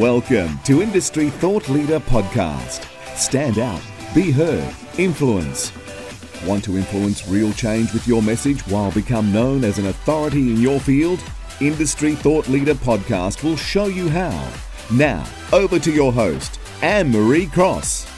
Welcome to Industry Thought Leader Podcast. Stand out, be heard, influence. Want to influence real change with your message while become known as an authority in your field? Industry Thought Leader Podcast will show you how. Now, over to your host, Anne Marie Cross.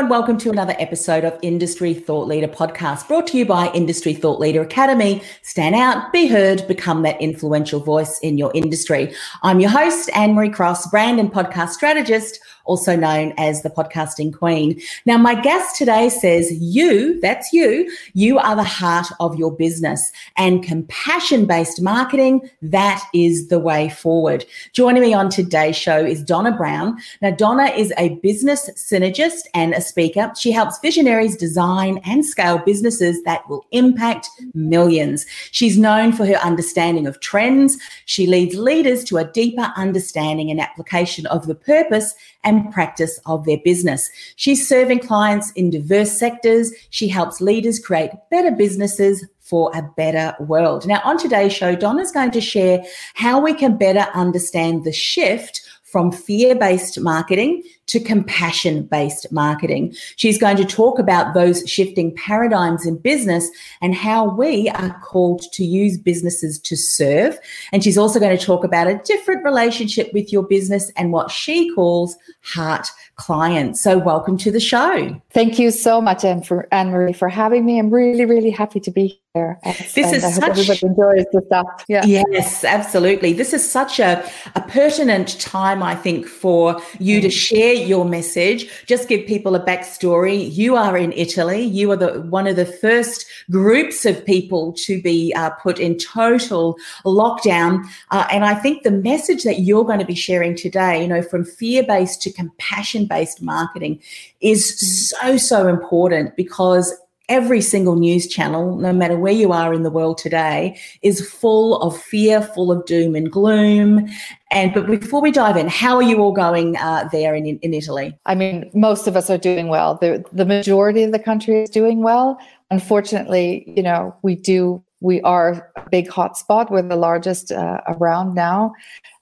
And welcome to another episode of Industry Thought Leader podcast brought to you by Industry Thought Leader Academy. Stand out, be heard, become that influential voice in your industry. I'm your host, Anne Marie Cross, brand and podcast strategist also known as the podcasting queen. Now, my guest today says, You, that's you, you are the heart of your business, and compassion based marketing, that is the way forward. Joining me on today's show is Donna Brown. Now, Donna is a business synergist and a speaker. She helps visionaries design and scale businesses that will impact millions. She's known for her understanding of trends. She leads leaders to a deeper understanding and application of the purpose and practice of their business. She's serving clients in diverse sectors. She helps leaders create better businesses for a better world. Now, on today's show, Donna's going to share how we can better understand the shift from fear based marketing to compassion based marketing. She's going to talk about those shifting paradigms in business and how we are called to use businesses to serve. And she's also going to talk about a different relationship with your business and what she calls heart clients. So, welcome to the show. Thank you so much, Anne Marie, for having me. I'm really, really happy to be here. This and is I such, everybody enjoys the stuff. Yeah. Yes, absolutely. This is such a, a pertinent time, I think, for you to mm. share your message. Just give people a backstory. You are in Italy. You are the one of the first groups of people to be uh, put in total lockdown. Uh, and I think the message that you're going to be sharing today, you know, from fear based to compassion based marketing, is mm. so so important because every single news channel, no matter where you are in the world today, is full of fear, full of doom and gloom. And but before we dive in, how are you all going uh, there in, in Italy? I mean, most of us are doing well. The the majority of the country is doing well. Unfortunately, you know, we do we are a big hotspot. We're the largest uh, around now,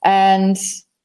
and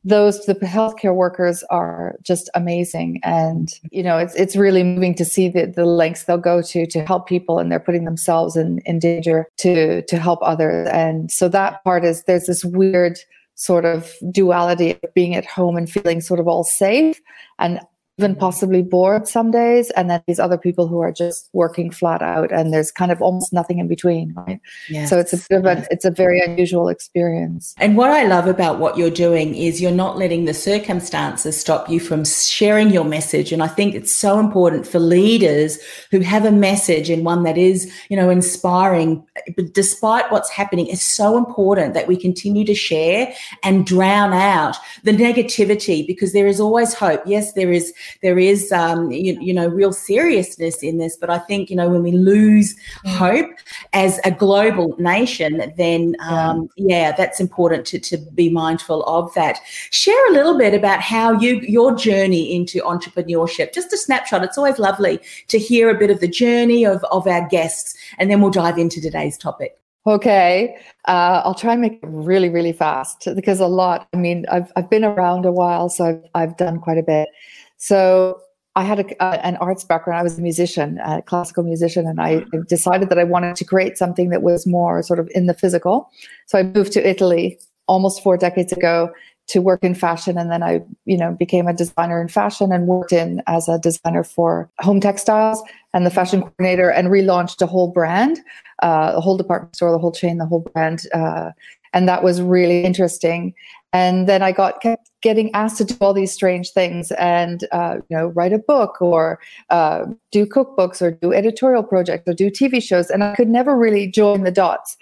those the healthcare workers are just amazing. And you know it's it's really moving to see the, the lengths they'll go to to help people and they're putting themselves in, in danger to to help others. And so that part is there's this weird sort of duality of being at home and feeling sort of all safe and even mm-hmm. possibly bored some days and then these other people who are just working flat out and there's kind of almost nothing in between right? Yes. so it's a bit of a it's a very unusual experience. And what i love about what you're doing is you're not letting the circumstances stop you from sharing your message and i think it's so important for leaders who have a message and one that is you know inspiring but despite what's happening it's so important that we continue to share and drown out the negativity because there is always hope. Yes there is there is, um, you, you, know, real seriousness in this. But I think, you know, when we lose mm. hope as a global nation, then, um, yeah. yeah, that's important to, to be mindful of that. Share a little bit about how you, your journey into entrepreneurship, just a snapshot. It's always lovely to hear a bit of the journey of, of our guests, and then we'll dive into today's topic. Okay, uh, I'll try and make it really, really fast because a lot. I mean, I've I've been around a while, so I've I've done quite a bit. So I had a, uh, an arts background. I was a musician, a classical musician, and I mm-hmm. decided that I wanted to create something that was more sort of in the physical. So I moved to Italy almost four decades ago to work in fashion, and then I, you know, became a designer in fashion and worked in as a designer for home textiles and the fashion coordinator, and relaunched a whole brand, uh, the whole department store, the whole chain, the whole brand, uh, and that was really interesting. And then I got kept getting asked to do all these strange things and uh, you know write a book or uh, do cookbooks or do editorial projects or do TV shows, and I could never really join the dots.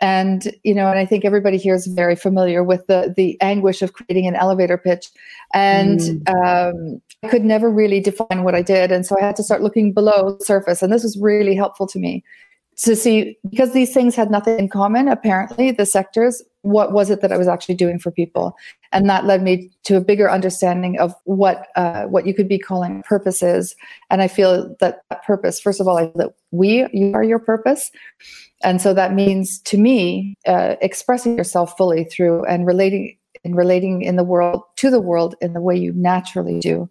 And you know, and I think everybody here is very familiar with the the anguish of creating an elevator pitch, and mm. um, I could never really define what I did, and so I had to start looking below the surface, and this was really helpful to me to see because these things had nothing in common apparently the sectors what was it that i was actually doing for people? And that led me to a bigger understanding of what uh, what you could be calling purposes. And i feel that, that purpose first of all i feel that we you are your purpose. And so that means to me uh, expressing yourself fully through and relating in relating in the world to the world in the way you naturally do.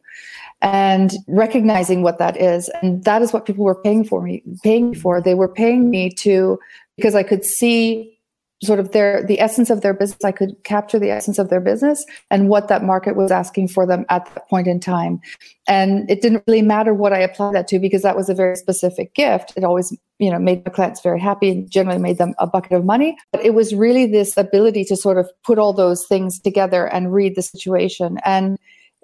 And recognizing what that is and that is what people were paying for me paying for. They were paying me to because i could see sort of their the essence of their business i could capture the essence of their business and what that market was asking for them at that point in time and it didn't really matter what i applied that to because that was a very specific gift it always you know made my clients very happy and generally made them a bucket of money but it was really this ability to sort of put all those things together and read the situation and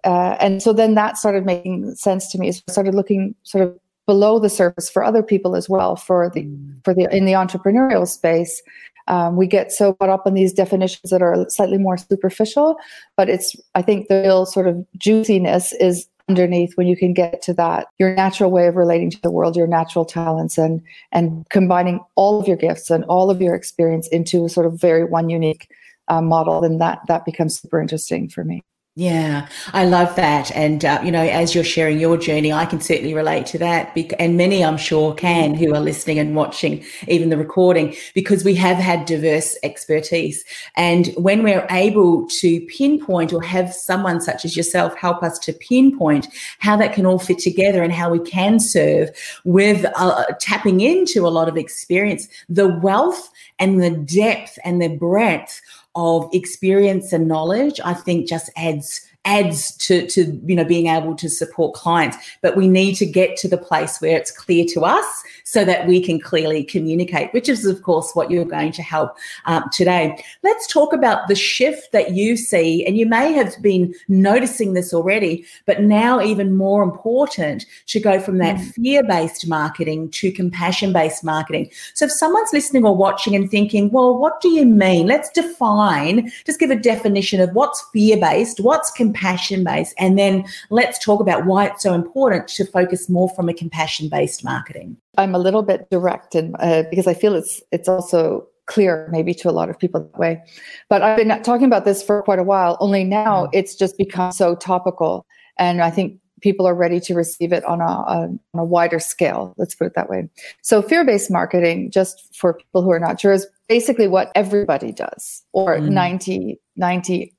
uh, and so then that started making sense to me. So I started looking sort of below the surface for other people as well for the mm. for the in the entrepreneurial space. Um, we get so caught up in these definitions that are slightly more superficial, but it's I think the real sort of juiciness is underneath when you can get to that your natural way of relating to the world your natural talents and and combining all of your gifts and all of your experience into a sort of very one unique uh, model then that that becomes super interesting for me yeah, I love that. And, uh, you know, as you're sharing your journey, I can certainly relate to that. And many, I'm sure, can who are listening and watching even the recording because we have had diverse expertise. And when we're able to pinpoint or have someone such as yourself help us to pinpoint how that can all fit together and how we can serve with uh, tapping into a lot of experience, the wealth and the depth and the breadth of experience and knowledge, I think just adds adds to to you know being able to support clients. But we need to get to the place where it's clear to us so that we can clearly communicate which is of course what you're going to help um, today. Let's talk about the shift that you see and you may have been noticing this already but now even more important to go from that mm. fear-based marketing to compassion-based marketing. So if someone's listening or watching and thinking well what do you mean? Let's define just give a definition of what's fear-based what's compassion compassion based. And then let's talk about why it's so important to focus more from a compassion based marketing. I'm a little bit direct and uh, because I feel it's it's also clear maybe to a lot of people that way. But I've been talking about this for quite a while. Only now mm. it's just become so topical, and I think people are ready to receive it on a, on a wider scale. Let's put it that way. So fear-based marketing, just for people who are not sure, is basically what everybody does, or mm. 90, 90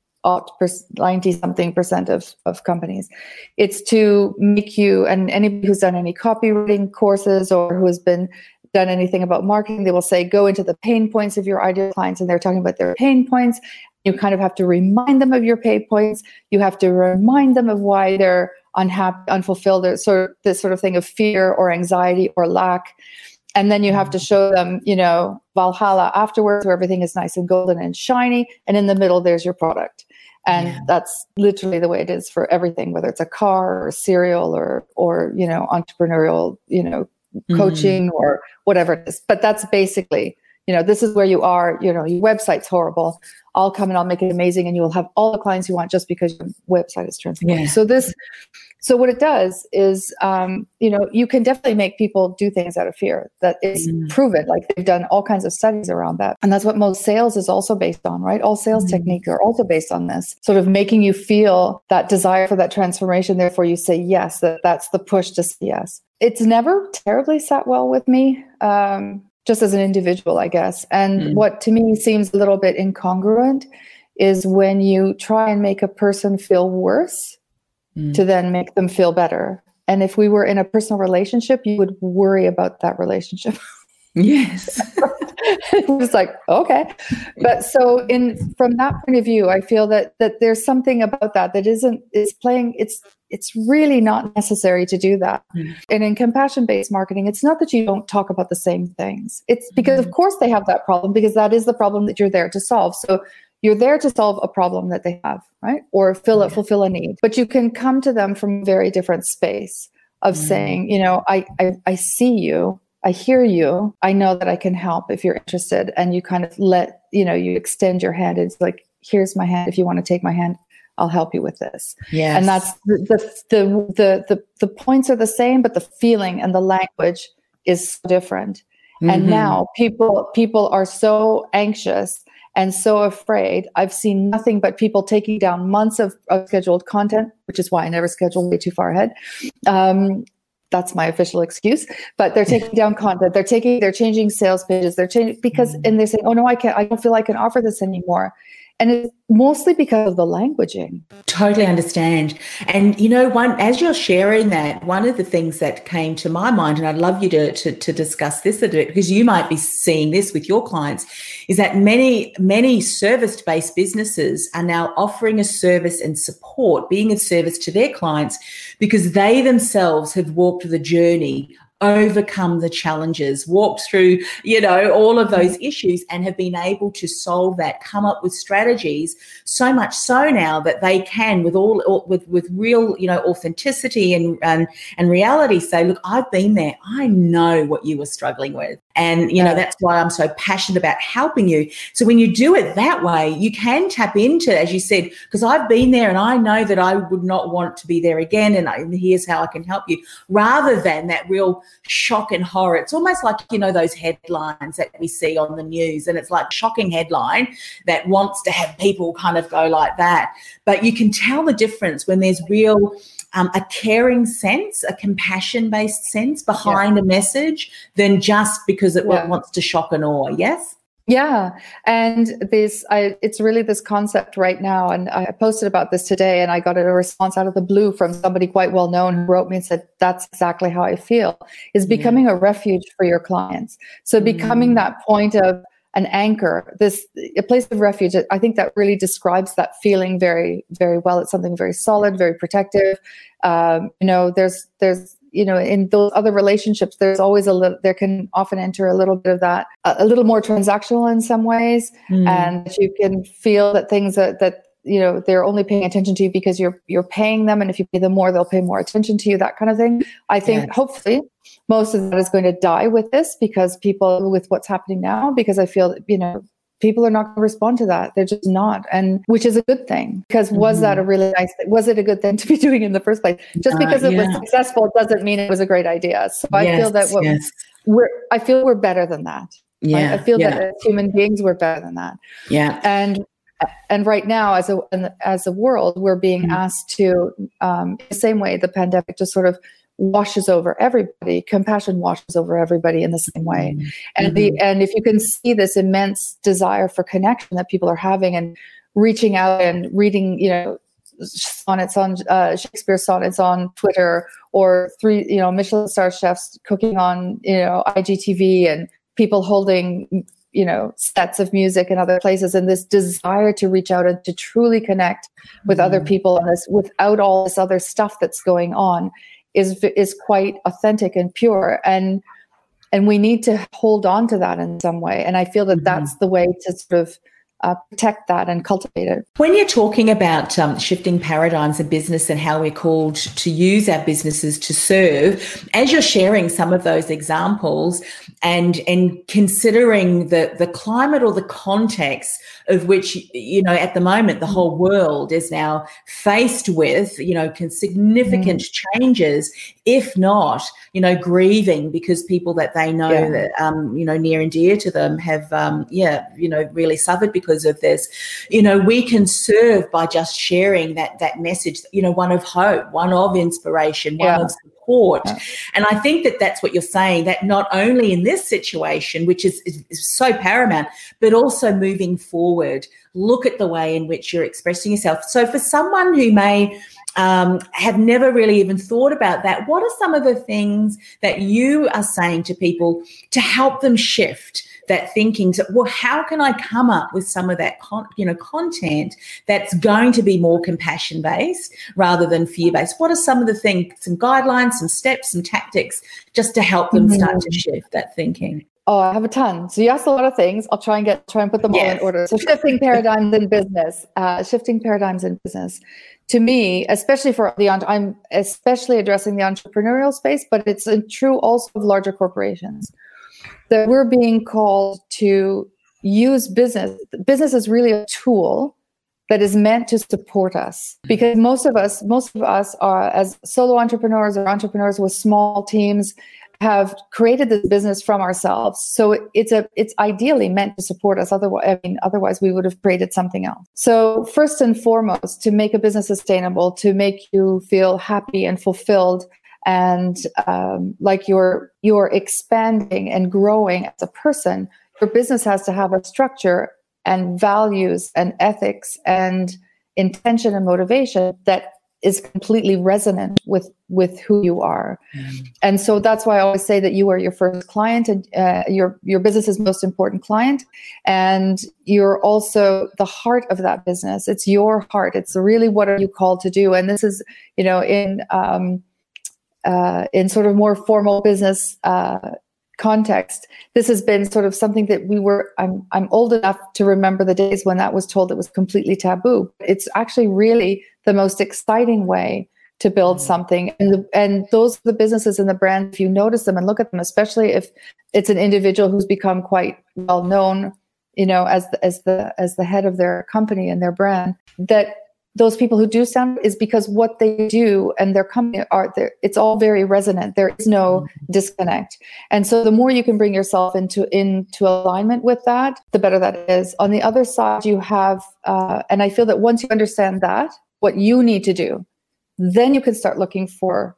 90 something percent of, of companies. It's to make you, and anybody who's done any copywriting courses or who has been done anything about marketing, they will say, go into the pain points of your ideal clients, and they're talking about their pain points. You kind of have to remind them of your pain points. You have to remind them of why they're unhappy, unfulfilled, or sort of this sort of thing of fear or anxiety or lack and then you have to mm-hmm. show them you know valhalla afterwards where everything is nice and golden and shiny and in the middle there's your product and yeah. that's literally the way it is for everything whether it's a car or cereal or or you know entrepreneurial you know mm-hmm. coaching mm-hmm. or whatever it is but that's basically you know this is where you are you know your website's horrible i'll come and i'll make it amazing and you will have all the clients you want just because your website is transformed yeah. so this so what it does is, um, you know, you can definitely make people do things out of fear. That is mm. proven. Like they've done all kinds of studies around that, and that's what most sales is also based on, right? All sales mm. techniques are also based on this, sort of making you feel that desire for that transformation. Therefore, you say yes. That that's the push to say yes. It's never terribly sat well with me. Um, just as an individual, I guess. And mm. what to me seems a little bit incongruent is when you try and make a person feel worse mm. to then make them feel better. And if we were in a personal relationship, you would worry about that relationship. Yes. it's like, okay. But so in from that point of view, I feel that that there's something about that that isn't is playing it's it's really not necessary to do that. Mm. And in compassion based marketing, it's not that you don't talk about the same things. It's because mm. of course they have that problem because that is the problem that you're there to solve. So you're there to solve a problem that they have, right? Or fill it, fulfill a need. But you can come to them from a very different space of mm. saying, you know, I, I I see you, I hear you, I know that I can help if you're interested. And you kind of let, you know, you extend your hand. It's like, here's my hand. If you want to take my hand, I'll help you with this. Yeah. And that's the, the the the the points are the same, but the feeling and the language is different. Mm-hmm. And now people people are so anxious and so afraid. I've seen nothing but people taking down months of, of scheduled content, which is why I never schedule way too far ahead. Um, that's my official excuse but they're taking down content they're taking they're changing sales pages they're changing because mm-hmm. and they're saying oh no i can't i don't feel i can offer this anymore and it's mostly because of the languaging. Totally understand. And you know one as you're sharing that one of the things that came to my mind and i'd love you to, to, to discuss this a bit because you might be seeing this with your clients is that many many service based businesses are now offering a service and support being of service to their clients because they themselves have walked the journey overcome the challenges, walked through, you know, all of those issues and have been able to solve that, come up with strategies so much so now that they can with all with with real, you know, authenticity and and and reality say, look, I've been there. I know what you were struggling with. And, you know, that's why I'm so passionate about helping you. So when you do it that way, you can tap into, as you said, because I've been there and I know that I would not want to be there again. And, I, and here's how I can help you rather than that real shock and horror. It's almost like, you know, those headlines that we see on the news. And it's like shocking headline that wants to have people kind of go like that. But you can tell the difference when there's real um, a caring sense, a compassion based sense behind yeah. a message than just because it yeah. wants to shock and awe. Yes? Yeah, and this, I, it's really this concept right now. And I posted about this today, and I got a response out of the blue from somebody quite well known who wrote me and said, "That's exactly how I feel." Is becoming yeah. a refuge for your clients. So becoming mm. that point of an anchor, this a place of refuge. I think that really describes that feeling very, very well. It's something very solid, very protective. Um, you know, there's there's you know in those other relationships there's always a little there can often enter a little bit of that a, a little more transactional in some ways mm. and you can feel that things that that you know they're only paying attention to you because you're you're paying them and if you pay them more they'll pay more attention to you that kind of thing i think hopefully most of that is going to die with this because people with what's happening now because i feel you know people are not going to respond to that they're just not and which is a good thing because mm-hmm. was that a mm-hmm. really nice thing was it a good thing to be doing in the first place just uh, because it yeah. was successful doesn't mean it was a great idea so i yes, feel that what yes. we're i feel we're better than that yeah i feel yeah. that as human beings we're better than that yeah and and right now as a as a world we're being mm-hmm. asked to um, the same way the pandemic just sort of washes over everybody compassion washes over everybody in the same way mm-hmm. and the mm-hmm. and if you can see this immense desire for connection that people are having and reaching out and reading you know sonnets on uh, shakespeare sonnets on twitter or three you know michelin star chefs cooking on you know igtv and people holding you know sets of music in other places and this desire to reach out and to truly connect with mm-hmm. other people and this without all this other stuff that's going on is is quite authentic and pure and and we need to hold on to that in some way and i feel that mm-hmm. that's the way to sort of uh, protect that and cultivate it. When you're talking about um, shifting paradigms in business and how we're called to use our businesses to serve, as you're sharing some of those examples and and considering the the climate or the context of which you know at the moment the whole world is now faced with you know significant mm. changes, if not you know grieving because people that they know yeah. that um, you know near and dear to them have um, yeah you know really suffered because because of this you know we can serve by just sharing that that message you know one of hope one of inspiration one yeah. of support yeah. and i think that that's what you're saying that not only in this situation which is, is, is so paramount but also moving forward look at the way in which you're expressing yourself so for someone who may um, have never really even thought about that. What are some of the things that you are saying to people to help them shift? That thinking So, well how can i come up with some of that con- you know content that's going to be more compassion based rather than fear based what are some of the things some guidelines some steps some tactics just to help them mm-hmm. start to shift that thinking Oh, I have a ton. So you asked a lot of things. I'll try and get try and put them yes. all in order. So shifting paradigms in business, uh, shifting paradigms in business. To me, especially for the I'm especially addressing the entrepreneurial space, but it's true also of larger corporations that we're being called to use business. Business is really a tool that is meant to support us mm. because most of us most of us are as solo entrepreneurs or entrepreneurs with small teams have created this business from ourselves. So it's a it's ideally meant to support us. Otherwise, I mean, otherwise we would have created something else. So first and foremost, to make a business sustainable, to make you feel happy and fulfilled, and um, like you're you're expanding and growing as a person, your business has to have a structure and values and ethics and intention and motivation that is completely resonant with with who you are. Mm. and so that's why i always say that you are your first client and uh, your your business's most important client. And you're also the heart of that business. It's your heart. It's really what are you called to do? And this is you know in um, uh, in sort of more formal business uh, context this has been sort of something that we were i'm i'm old enough to remember the days when that was told it was completely taboo it's actually really the most exciting way to build mm-hmm. something and the, and those the businesses and the brands if you notice them and look at them especially if it's an individual who's become quite well known you know as the, as the as the head of their company and their brand that those people who do sound is because what they do and their company are there it's all very resonant. There is no mm-hmm. disconnect. And so the more you can bring yourself into into alignment with that the better that is. On the other side you have uh, and i feel that once you understand that what you need to do then you can start looking for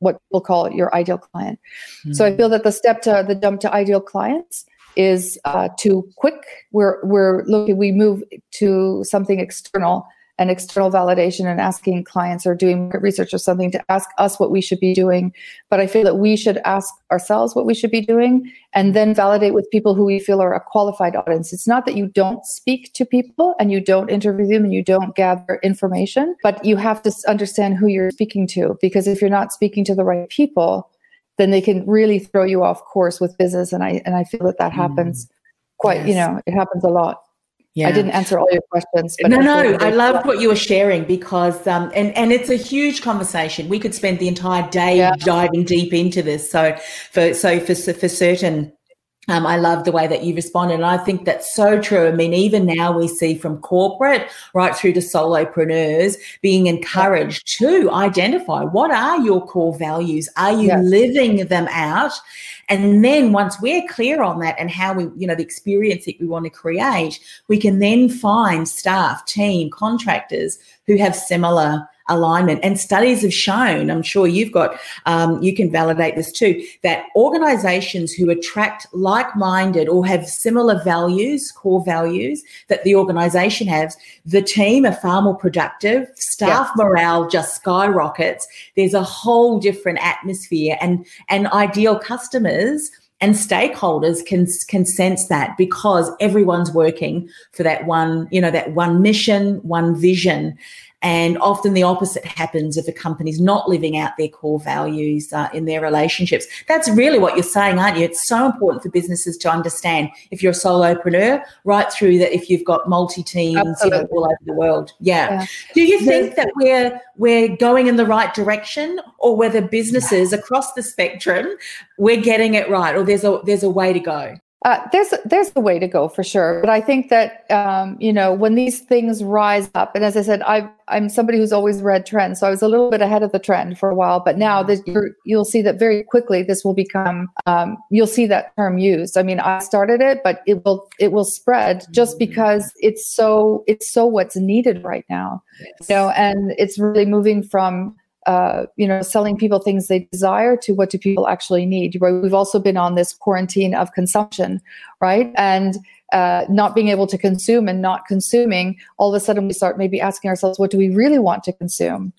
what we'll call your ideal client. Mm-hmm. so i feel that the step to the jump to ideal clients is uh, too quick. We're we're looking we move to something external and external validation and asking clients or doing market research or something to ask us what we should be doing. But I feel that we should ask ourselves what we should be doing and then validate with people who we feel are a qualified audience. It's not that you don't speak to people and you don't interview them and you don't gather information, but you have to understand who you're speaking to because if you're not speaking to the right people, then they can really throw you off course with business and I and I feel that that happens mm. quite, yes. you know, it happens a lot. Yeah. I didn't answer all your questions. But no, no, I loved what you were sharing because, um, and and it's a huge conversation. We could spend the entire day yeah. diving deep into this. So, for so for for certain um, I love the way that you responded. And I think that's so true. I mean, even now we see from corporate right through to solopreneurs being encouraged to identify what are your core values? Are you yes. living them out? And then once we're clear on that and how we, you know, the experience that we want to create, we can then find staff, team, contractors who have similar alignment. And studies have shown, I'm sure you've got, um, you can validate this too, that organizations who attract like minded or have similar values, core values that the organization has, the team are far more productive, staff morale just skyrockets. There's a whole different atmosphere and, and ideal customers and stakeholders can can sense that because everyone's working for that one you know that one mission one vision and often the opposite happens if a company's not living out their core values uh, in their relationships. That's really what you're saying, aren't you? It's so important for businesses to understand if you're a solopreneur, right through that if you've got multi teams you know, all over the world. Yeah. yeah. Do you think that we're we're going in the right direction, or whether businesses across the spectrum we're getting it right, or there's a there's a way to go? Uh, there's there's the way to go for sure, but I think that um, you know when these things rise up, and as I said, I I'm somebody who's always read trends, so I was a little bit ahead of the trend for a while. But now that you'll see that very quickly, this will become um, you'll see that term used. I mean, I started it, but it will it will spread just mm-hmm. because it's so it's so what's needed right now, yes. you know, and it's really moving from uh, you know, selling people things they desire to what do people actually need. Right, We've also been on this quarantine of consumption, right? And uh, not being able to consume and not consuming, all of a sudden we start maybe asking ourselves, what do we really want to consume?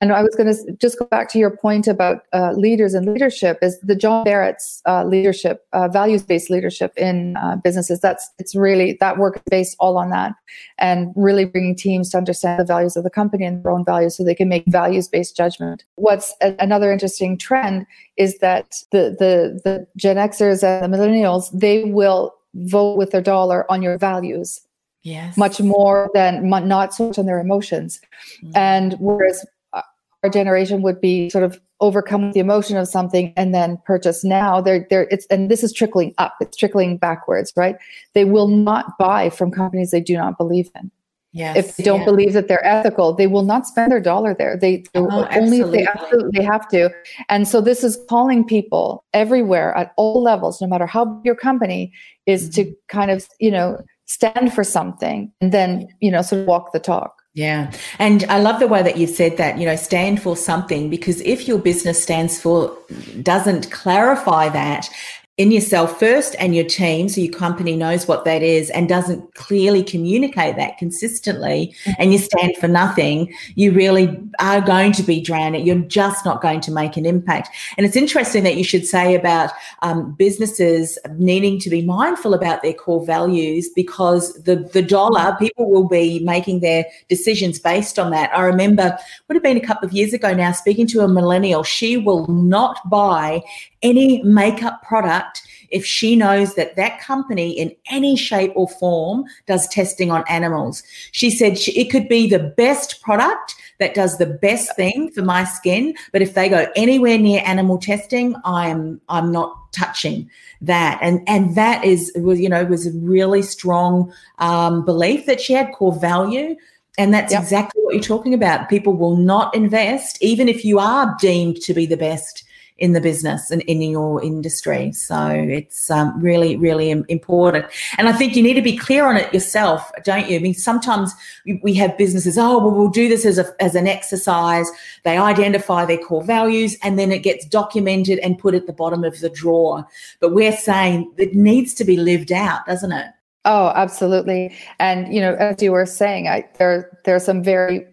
And I was going to just go back to your point about uh, leaders and leadership. Is the John Barrett's uh, leadership, uh, values-based leadership in uh, businesses? That's it's really that work is based all on that, and really bringing teams to understand the values of the company and their own values, so they can make values-based judgment. What's a- another interesting trend is that the the the Gen Xers and the Millennials they will vote with their dollar on your values yes. much more than not so much on their emotions. Mm-hmm. and whereas our generation would be sort of overcome with the emotion of something and then purchase now they're there it's and this is trickling up it's trickling backwards right? They will not buy from companies they do not believe in Yes, if they don't yeah. believe that they're ethical, they will not spend their dollar there. They oh, only if they absolutely have to. And so this is calling people everywhere at all levels, no matter how big your company is, mm-hmm. to kind of you know stand for something and then you know sort of walk the talk. Yeah. And I love the way that you said that, you know, stand for something because if your business stands for, doesn't clarify that, in yourself first and your team so your company knows what that is and doesn't clearly communicate that consistently and you stand for nothing you really are going to be drowned you're just not going to make an impact. And it's interesting that you should say about um, businesses needing to be mindful about their core values because the the dollar people will be making their decisions based on that. I remember would have been a couple of years ago now speaking to a millennial she will not buy any makeup product if she knows that that company in any shape or form does testing on animals. She said she, it could be the best product that does the best thing for my skin, but if they go anywhere near animal testing, I'm I'm not touching that. And and that is was you know was a really strong um, belief that she had core value. And that's yep. exactly what you're talking about. People will not invest, even if you are deemed to be the best in the business and in your industry. So it's um, really, really important. And I think you need to be clear on it yourself, don't you? I mean, sometimes we have businesses, oh, well, we'll do this as, a, as an exercise. They identify their core values and then it gets documented and put at the bottom of the drawer. But we're saying it needs to be lived out, doesn't it? Oh, absolutely. And you know, as you were saying, I, there there are some very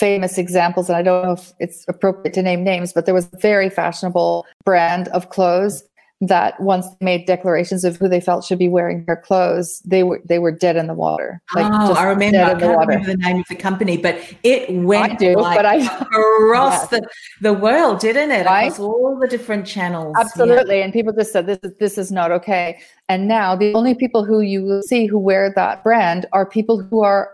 famous examples, and I don't know if it's appropriate to name names, but there was a very fashionable brand of clothes that once they made declarations of who they felt should be wearing their clothes, they were they were dead in the water. Like oh, I remember. I can't remember the name of the company, but it went I do, like but I, across yes. the, the world, didn't it? Right? Across all the different channels. Absolutely, yeah. and people just said this is this is not okay. And now the only people who you will see who wear that brand are people who are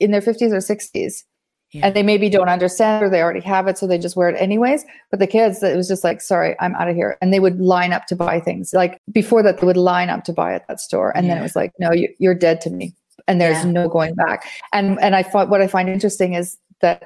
in their fifties or sixties yeah. And they maybe don't understand or they already have it, so they just wear it anyways. But the kids, it was just like, sorry, I'm out of here. And they would line up to buy things. Like before that, they would line up to buy at that store. And yeah. then it was like, no, you, are dead to me. And there's yeah. no going back. And and I thought what I find interesting is that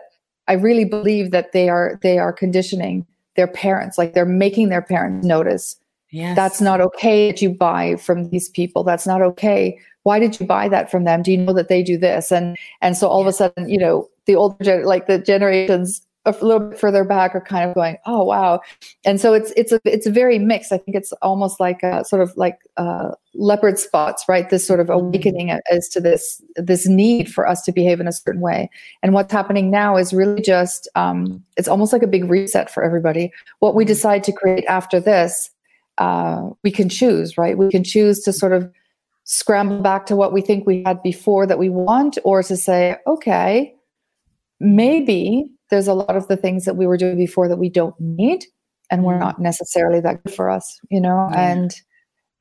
I really believe that they are they are conditioning their parents, like they're making their parents notice. Yes. That's not okay that you buy from these people. That's not okay. Why did you buy that from them? Do you know that they do this? And and so all of a sudden, you know, the older like the generations a little bit further back are kind of going, oh wow, and so it's it's a it's a very mixed. I think it's almost like a sort of like uh, leopard spots, right? This sort of mm-hmm. awakening as to this this need for us to behave in a certain way. And what's happening now is really just um, it's almost like a big reset for everybody. What we mm-hmm. decide to create after this, uh, we can choose, right? We can choose to sort of scramble back to what we think we had before that we want, or to say, okay maybe there's a lot of the things that we were doing before that we don't need and we're mm. not necessarily that good for us you know yeah. and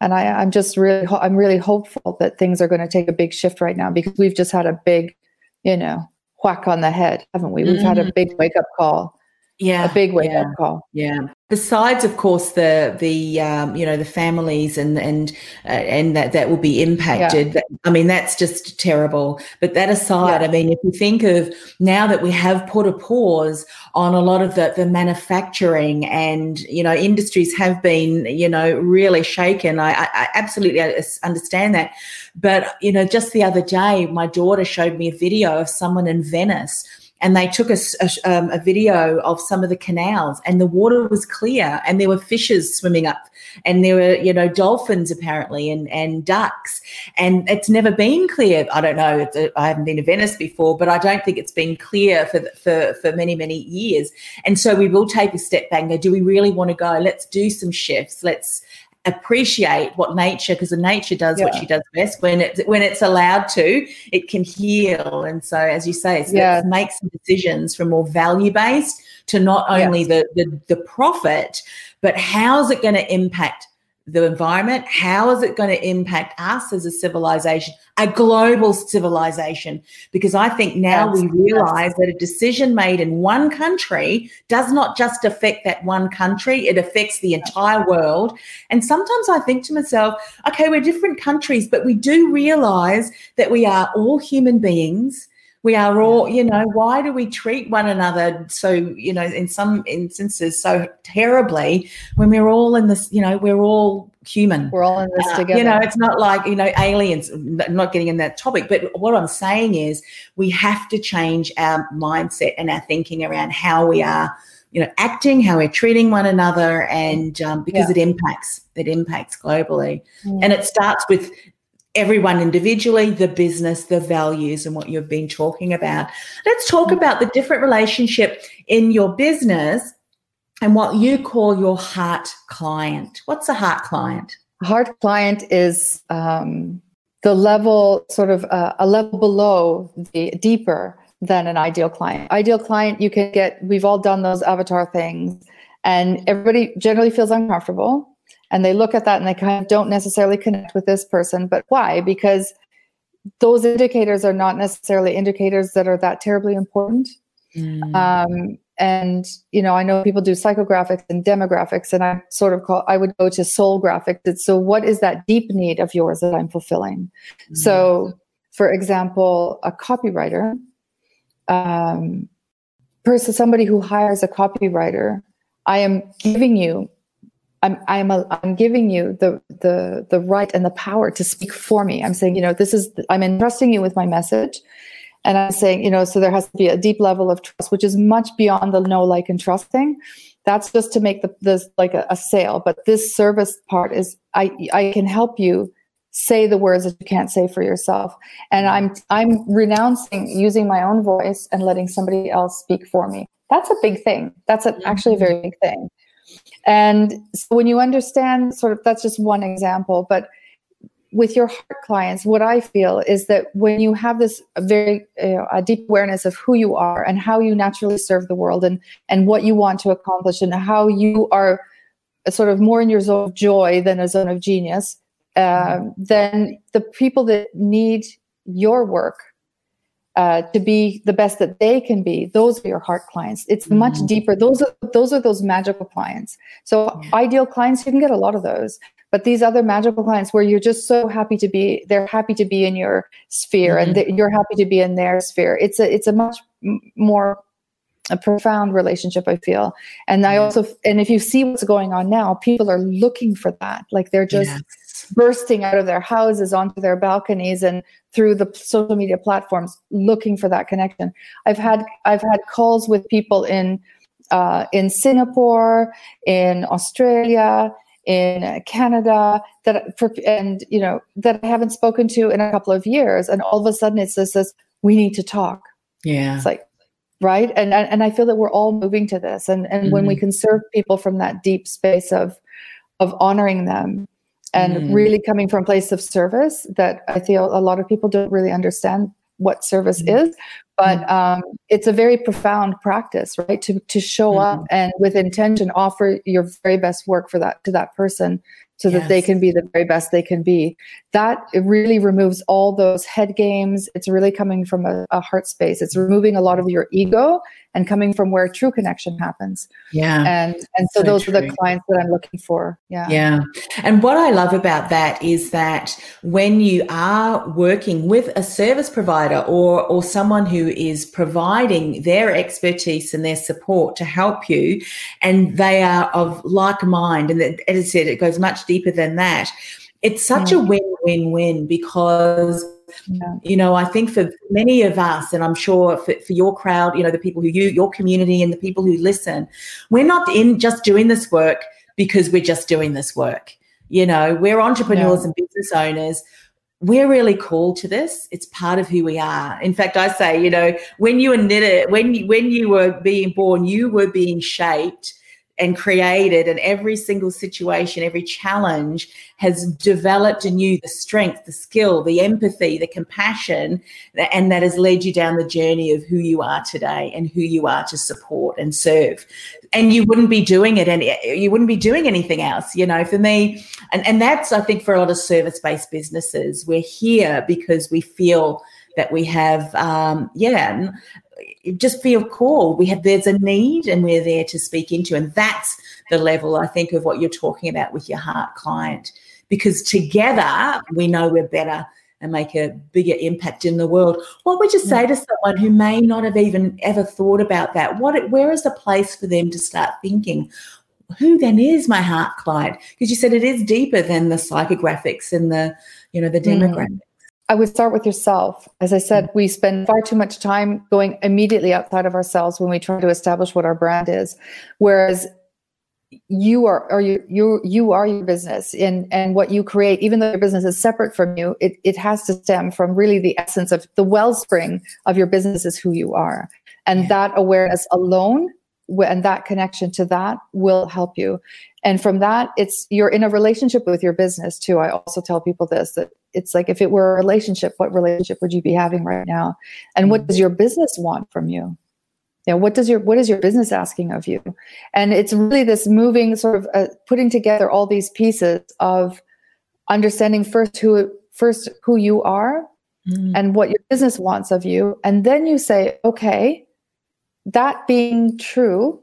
and I, i'm just really i'm really hopeful that things are going to take a big shift right now because we've just had a big you know whack on the head haven't we we've mm. had a mm. big wake up call yeah a big wake yeah, up call yeah besides of course the the um, you know the families and and uh, and that that will be impacted yeah. i mean that's just terrible but that aside yeah. i mean if you think of now that we have put a pause on a lot of the the manufacturing and you know industries have been you know really shaken i, I absolutely understand that but you know just the other day my daughter showed me a video of someone in venice and they took a, a, um, a, video of some of the canals and the water was clear and there were fishes swimming up and there were you know dolphins apparently and and ducks and it's never been clear. I don't know i haven't been to venice before but i don't think it's been clear for for for many many years. And so we will take a step back and go do we really want to go? Let's do some shifts. Let's appreciate what nature because the nature does yeah. what she does best when it's when it's allowed to it can heal and so as you say it's, yeah. make some decisions from more value based to not only yeah. the, the the profit but how's it going to impact the environment? How is it going to impact us as a civilization, a global civilization? Because I think now yes, we realize that a decision made in one country does not just affect that one country, it affects the entire world. And sometimes I think to myself, okay, we're different countries, but we do realize that we are all human beings we are all you know why do we treat one another so you know in some instances so terribly when we're all in this you know we're all human we're all in this uh, together you know it's not like you know aliens not getting in that topic but what i'm saying is we have to change our mindset and our thinking around how we are you know acting how we're treating one another and um, because yeah. it impacts it impacts globally mm. and it starts with everyone individually, the business, the values, and what you've been talking about. Let's talk mm. about the different relationship in your business and what you call your heart client. What's a heart client? A heart client is um, the level, sort of uh, a level below the deeper than an ideal client. Ideal client, you can get, we've all done those avatar things, and everybody generally feels uncomfortable and they look at that and they kind of don't necessarily connect with this person but why because those indicators are not necessarily indicators that are that terribly important mm. um, and you know i know people do psychographics and demographics and i sort of call i would go to soul graphics it's so what is that deep need of yours that i'm fulfilling mm. so for example a copywriter um, person somebody who hires a copywriter i am giving you I'm I'm a, I'm giving you the the the right and the power to speak for me. I'm saying, you know, this is I'm entrusting you with my message, and I'm saying, you know, so there has to be a deep level of trust, which is much beyond the know, like, and trust thing. That's just to make the this like a, a sale, but this service part is I I can help you say the words that you can't say for yourself. And i'm i'm renouncing using my own voice and letting somebody else speak for me. That's a big thing. That's a, actually a very big thing and so when you understand, sort of, that's just one example, but with your heart clients, what I feel is that when you have this very uh, a deep awareness of who you are and how you naturally serve the world and and what you want to accomplish and how you are sort of more in your zone of joy than a zone of genius, uh, then the people that need your work uh, to be the best that they can be those are your heart clients it's mm-hmm. much deeper those are those are those magical clients so yeah. ideal clients you can get a lot of those but these other magical clients where you're just so happy to be they're happy to be in your sphere mm-hmm. and you're happy to be in their sphere it's a it's a much more a profound relationship i feel. And i also and if you see what's going on now people are looking for that. Like they're just yes. bursting out of their houses onto their balconies and through the social media platforms looking for that connection. I've had i've had calls with people in uh, in singapore in australia in canada that for, and you know that i haven't spoken to in a couple of years. And all of a sudden it's this this we need to talk. Yeah. It's like right and and i feel that we're all moving to this and and mm-hmm. when we mm-hmm. can serve people from that deep space of of honoring them and mm. really coming from a place of service that I feel a lot of people don't really understand what service mm. is but mm. um, it's a very profound practice right to to show up and with intention offer your very best work for that to that person so yes. that they can be the very best they can be. That it really removes all those head games. It's really coming from a, a heart space. It's removing a lot of your ego and coming from where true connection happens. Yeah. And and so, so those true. are the clients that I'm looking for. Yeah. Yeah. And what I love about that is that when you are working with a service provider or or someone who is providing their expertise and their support to help you and they are of like mind and that, as I said it goes much deeper than that. It's such a win-win-win because yeah. You know, I think for many of us, and I'm sure for, for your crowd, you know, the people who you, your community, and the people who listen, we're not in just doing this work because we're just doing this work. You know, we're entrepreneurs yeah. and business owners we're really called to this. It's part of who we are. In fact, I say, you know, when you were knitted, when you, when you were being born, you were being shaped and created and every single situation every challenge has developed in you the strength the skill the empathy the compassion and that has led you down the journey of who you are today and who you are to support and serve. And you wouldn't be doing it any you wouldn't be doing anything else you know for me. And and that's i think for a lot of service based businesses. We're here because we feel that we have um yeah just feel called. We have there's a need and we're there to speak into. And that's the level I think of what you're talking about with your heart client. Because together we know we're better and make a bigger impact in the world. What would you say to someone who may not have even ever thought about that? What where is the place for them to start thinking? Who then is my heart client? Because you said it is deeper than the psychographics and the, you know, the hmm. demographics. I would start with yourself. As I said, we spend far too much time going immediately outside of ourselves when we try to establish what our brand is. Whereas you are or you you you are your business and and what you create even though your business is separate from you it, it has to stem from really the essence of the wellspring of your business is who you are and yeah. that awareness alone and that connection to that will help you. And from that it's you're in a relationship with your business too. I also tell people this that it's like if it were a relationship what relationship would you be having right now? And what mm-hmm. does your business want from you? You know what does your what is your business asking of you? And it's really this moving sort of uh, putting together all these pieces of understanding first who first who you are mm. and what your business wants of you. And then you say okay that being true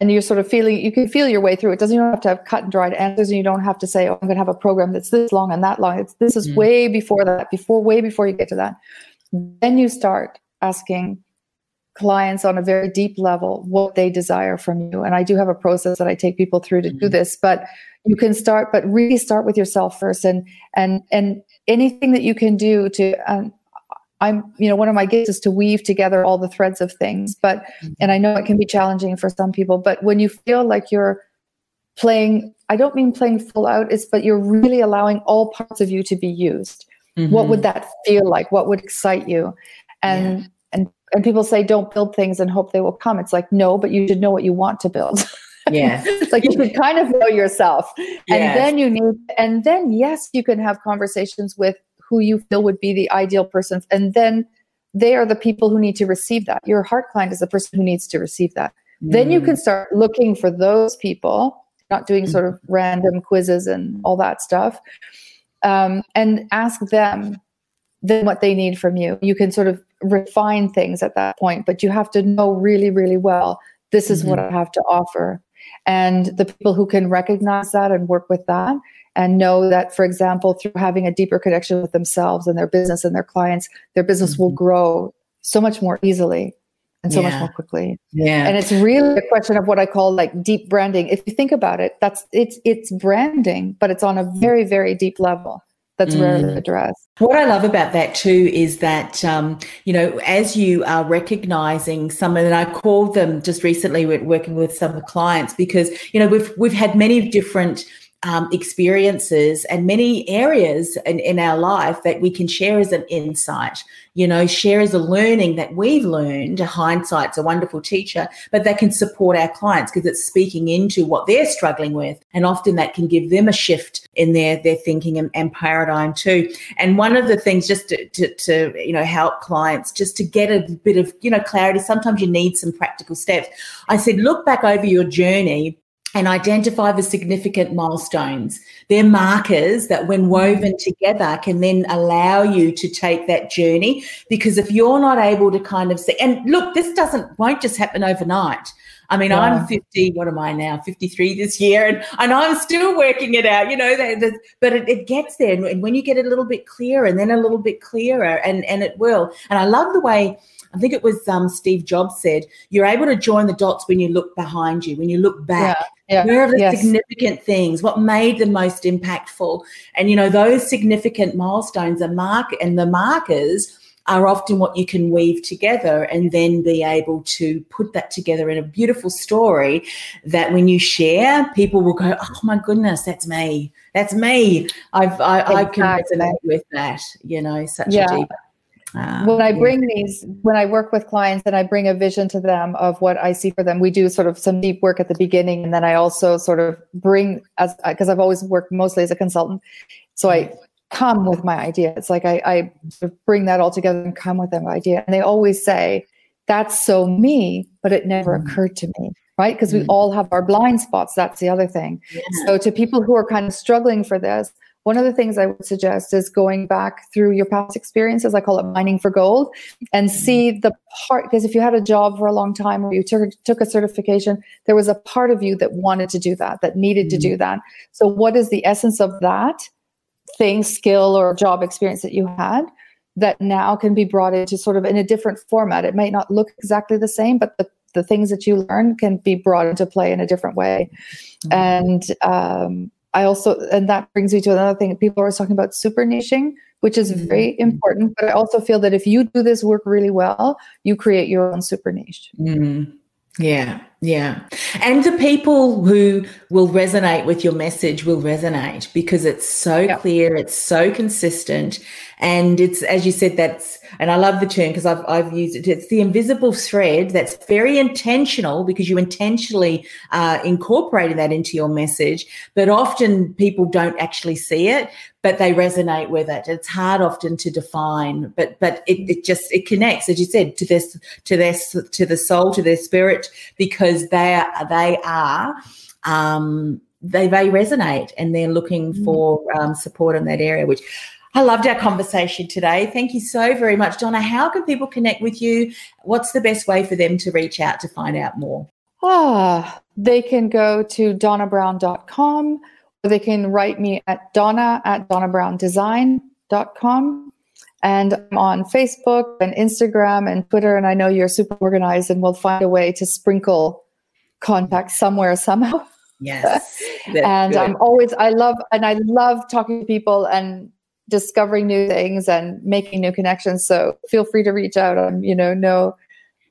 and you're sort of feeling you can feel your way through it doesn't you don't have to have cut and dried answers and you don't have to say oh i'm going to have a program that's this long and that long it's this is mm. way before that before way before you get to that then you start asking clients on a very deep level what they desire from you and i do have a process that i take people through to mm. do mm-hmm. this but you can start but really start with yourself first and and and anything that you can do to um, I'm, you know, one of my gifts is to weave together all the threads of things. But, mm-hmm. and I know it can be challenging for some people, but when you feel like you're playing, I don't mean playing full out, it's, but you're really allowing all parts of you to be used. Mm-hmm. What would that feel like? What would excite you? And, yeah. and, and people say, don't build things and hope they will come. It's like, no, but you should know what you want to build. Yeah. It's like you should kind of know yourself. Yes. And then you need, and then yes, you can have conversations with who you feel would be the ideal person. And then they are the people who need to receive that. Your heart client is the person who needs to receive that. Mm. Then you can mm. start looking for those people, not doing sort of random quizzes and all that stuff, um, and ask them then what they need from you. You can sort of refine things at that point, but you have to know really, really well this is mm-hmm. what I have to offer. And the people who can recognize that and work with that and know that, for example, through having a deeper connection with themselves and their business and their clients, their business mm-hmm. will grow so much more easily and so yeah. much more quickly. Yeah. And it's really a question of what I call like deep branding. If you think about it, that's it's it's branding, but it's on a very, very deep level that's mm. rarely addressed. What I love about that too is that um, you know, as you are recognizing some, and I called them just recently, working with some of the clients because you know we've we've had many different um, experiences and many areas in, in our life that we can share as an insight, you know, share as a learning that we've learned. Hindsight's a wonderful teacher, but that can support our clients because it's speaking into what they're struggling with. And often that can give them a shift in their, their thinking and, and paradigm too. And one of the things just to, to, to, you know, help clients just to get a bit of, you know, clarity, sometimes you need some practical steps. I said, look back over your journey and identify the significant milestones. They're markers that, when mm. woven together, can then allow you to take that journey. Because if you're not able to kind of see, and look, this doesn't won't just happen overnight. I mean, yeah. I'm 50. What am I now? 53 this year, and and I'm still working it out. You know, but it, it gets there, and when you get a little bit clearer, and then a little bit clearer, and and it will. And I love the way I think it was um, Steve Jobs said, you're able to join the dots when you look behind you, when you look back. Yeah, yeah, Where are the yes. significant things? What made the most impactful? And, you know, those significant milestones are mark and the markers are often what you can weave together and then be able to put that together in a beautiful story that when you share, people will go, oh my goodness, that's me. That's me. I've, I, exactly. I can resonate with that, you know, such yeah. a deep Um, when I bring these, when I work with clients and I bring a vision to them of what I see for them, we do sort of some deep work at the beginning. And then I also sort of bring, as because I've always worked mostly as a consultant. So I come with my idea. It's like I, I bring that all together and come with an idea. And they always say, that's so me, but it never mm. occurred to me right? Because we mm. all have our blind spots. That's the other thing. Yeah. So, to people who are kind of struggling for this, one of the things I would suggest is going back through your past experiences. I call it mining for gold and mm. see the part. Because if you had a job for a long time or you took, took a certification, there was a part of you that wanted to do that, that needed mm. to do that. So, what is the essence of that thing, skill, or job experience that you had? That now can be brought into sort of in a different format. It might not look exactly the same, but the the things that you learn can be brought into play in a different way. Mm-hmm. And um, I also, and that brings me to another thing. People are always talking about super niching, which is mm-hmm. very important. But I also feel that if you do this work really well, you create your own super niche. Mm-hmm. Yeah, yeah. And the people who will resonate with your message will resonate because it's so yep. clear, it's so consistent, and it's as you said, that's and I love the term because I've I've used it. It's the invisible thread that's very intentional because you intentionally uh, incorporating that into your message. But often people don't actually see it, but they resonate with it. It's hard often to define, but but it, it just it connects, as you said, to this to this to the soul, to their spirit, because they are they are. Um, they they resonate and they're looking mm. for um, support in that area, which I loved our conversation today. Thank you so very much, Donna. How can people connect with you? What's the best way for them to reach out to find out more? Ah, they can go to donnabrown.com or they can write me at donna at donnabrowndesign.com. And I'm on Facebook and Instagram and Twitter. And I know you're super organized and we'll find a way to sprinkle contact somewhere, somehow. Yes. and I'm always, I love, and I love talking to people and discovering new things and making new connections. So feel free to reach out. Um, you know, no,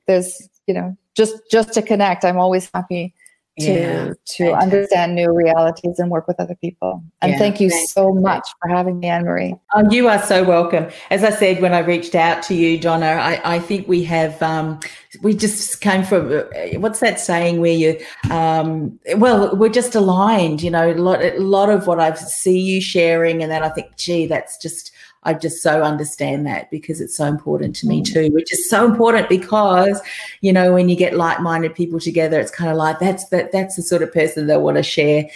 there's, you know, just just to connect. I'm always happy to yeah, to understand new realities and work with other people. And yeah, thank you fantastic. so much for having me, Anne Marie. Oh, you are so welcome. As I said when I reached out to you, Donna, I, I think we have um, we just came from uh, what's that saying where you um, well we're just aligned. You know, a lot a lot of what I see you sharing, and then I think, gee, that's just I just so understand that because it's so important to me mm. too, which is so important because, you know, when you get like-minded people together, it's kind of like that's that that's the sort of person that want to share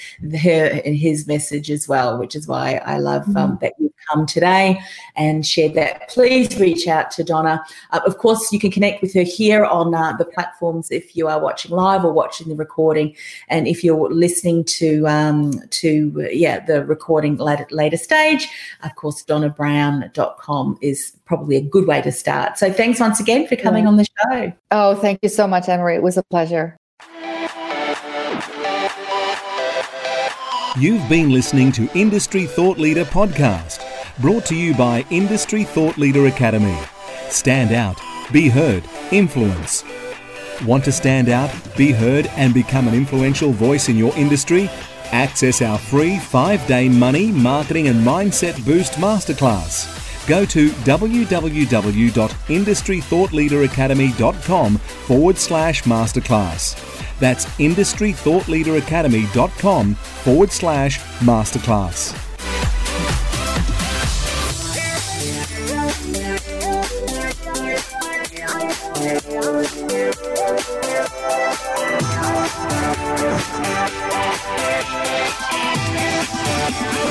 her and his message as well, which is why I love um, mm-hmm. that you've come today and shared that. Please reach out to Donna. Uh, of course, you can connect with her here on uh, the platforms if you are watching live or watching the recording, and if you're listening to um, to yeah the recording later later stage, of course, Donna Brown brown.com is probably a good way to start. So thanks once again for coming on the show. Oh, thank you so much, Emery. It was a pleasure. You've been listening to Industry Thought Leader Podcast, brought to you by Industry Thought Leader Academy. Stand out, be heard, influence. Want to stand out, be heard, and become an influential voice in your industry? Access our free five day money, marketing, and mindset boost masterclass. Go to www.industrythoughtleaderacademy.com forward slash masterclass. That's industrythoughtleaderacademy.com forward slash masterclass. We'll